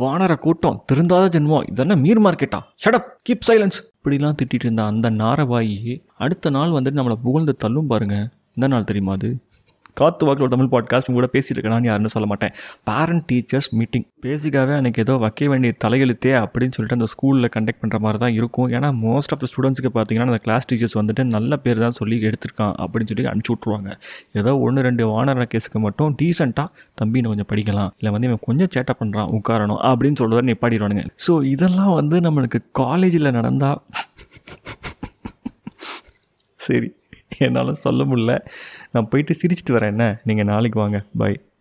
வானர கூட்டம் திருந்தாத ஜென்மம். இதென்ன மீர் மார்க்கெட்டா? ஷடப் கீப் சைலன்ஸ் இப்படிலாம் திட்டிட்டு இருந்த அந்த நாரவாயி அடுத்த நாள் வந்துட்டு நம்மளை புகழ்ந்து தள்ளும் பாருங்க. இந்த நாள் தெரியுமா அது? காத்து வாக்கில் தமிழ் பாட்காஸ்ட் கூட பேசிட்டு இருக்கேன் யாருன்னு சொல்ல மாட்டேன். பேரண்ட் டீச்சர்ஸ் மீட்டிங் பேசிக்காகவே எனக்கு ஏதோ வைக்க வேண்டிய தலையெழுத்தே அப்படின்னு சொல்லிட்டு அந்த ஸ்கூலில் கண்டக்ட் பண்ணுற மாதிரி தான் இருக்கும். ஏன்னா மோஸ்ட் ஆஃப் த ஸ்டூடெண்ட்ஸுக்கு பார்த்தீங்கன்னா அந்த கிளாஸ் டீச்சர்ஸ் வந்துட்டு நல்ல பேர் தான் சொல்லி எடுத்திருக்கான் அப்படின்னு சொல்லி அனுப்பிச்சி விட்ருவாங்க ஏதோ ஒன்று ரெண்டு வானர கேஸுக்கு மட்டும் டீசெண்டாக தம்பி இன்னும் கொஞ்சம் படிக்கலாம். இல்லை வந்து இவன் கொஞ்சம் சேட்டை பண்ணுறான் உட்காரணும் அப்படின்னு சொல்கிறத நிப்பாடிடுவானுங்க ஸோ இதெல்லாம் வந்து நம்மளுக்கு காலேஜில் நடந்தால் சரி. என்னால் சொல்ல முடில நான் போயிட்டு சிரிச்சிட்டு வரேன் என்ன? நீங்கள் நாளைக்கு வாங்க. பாய்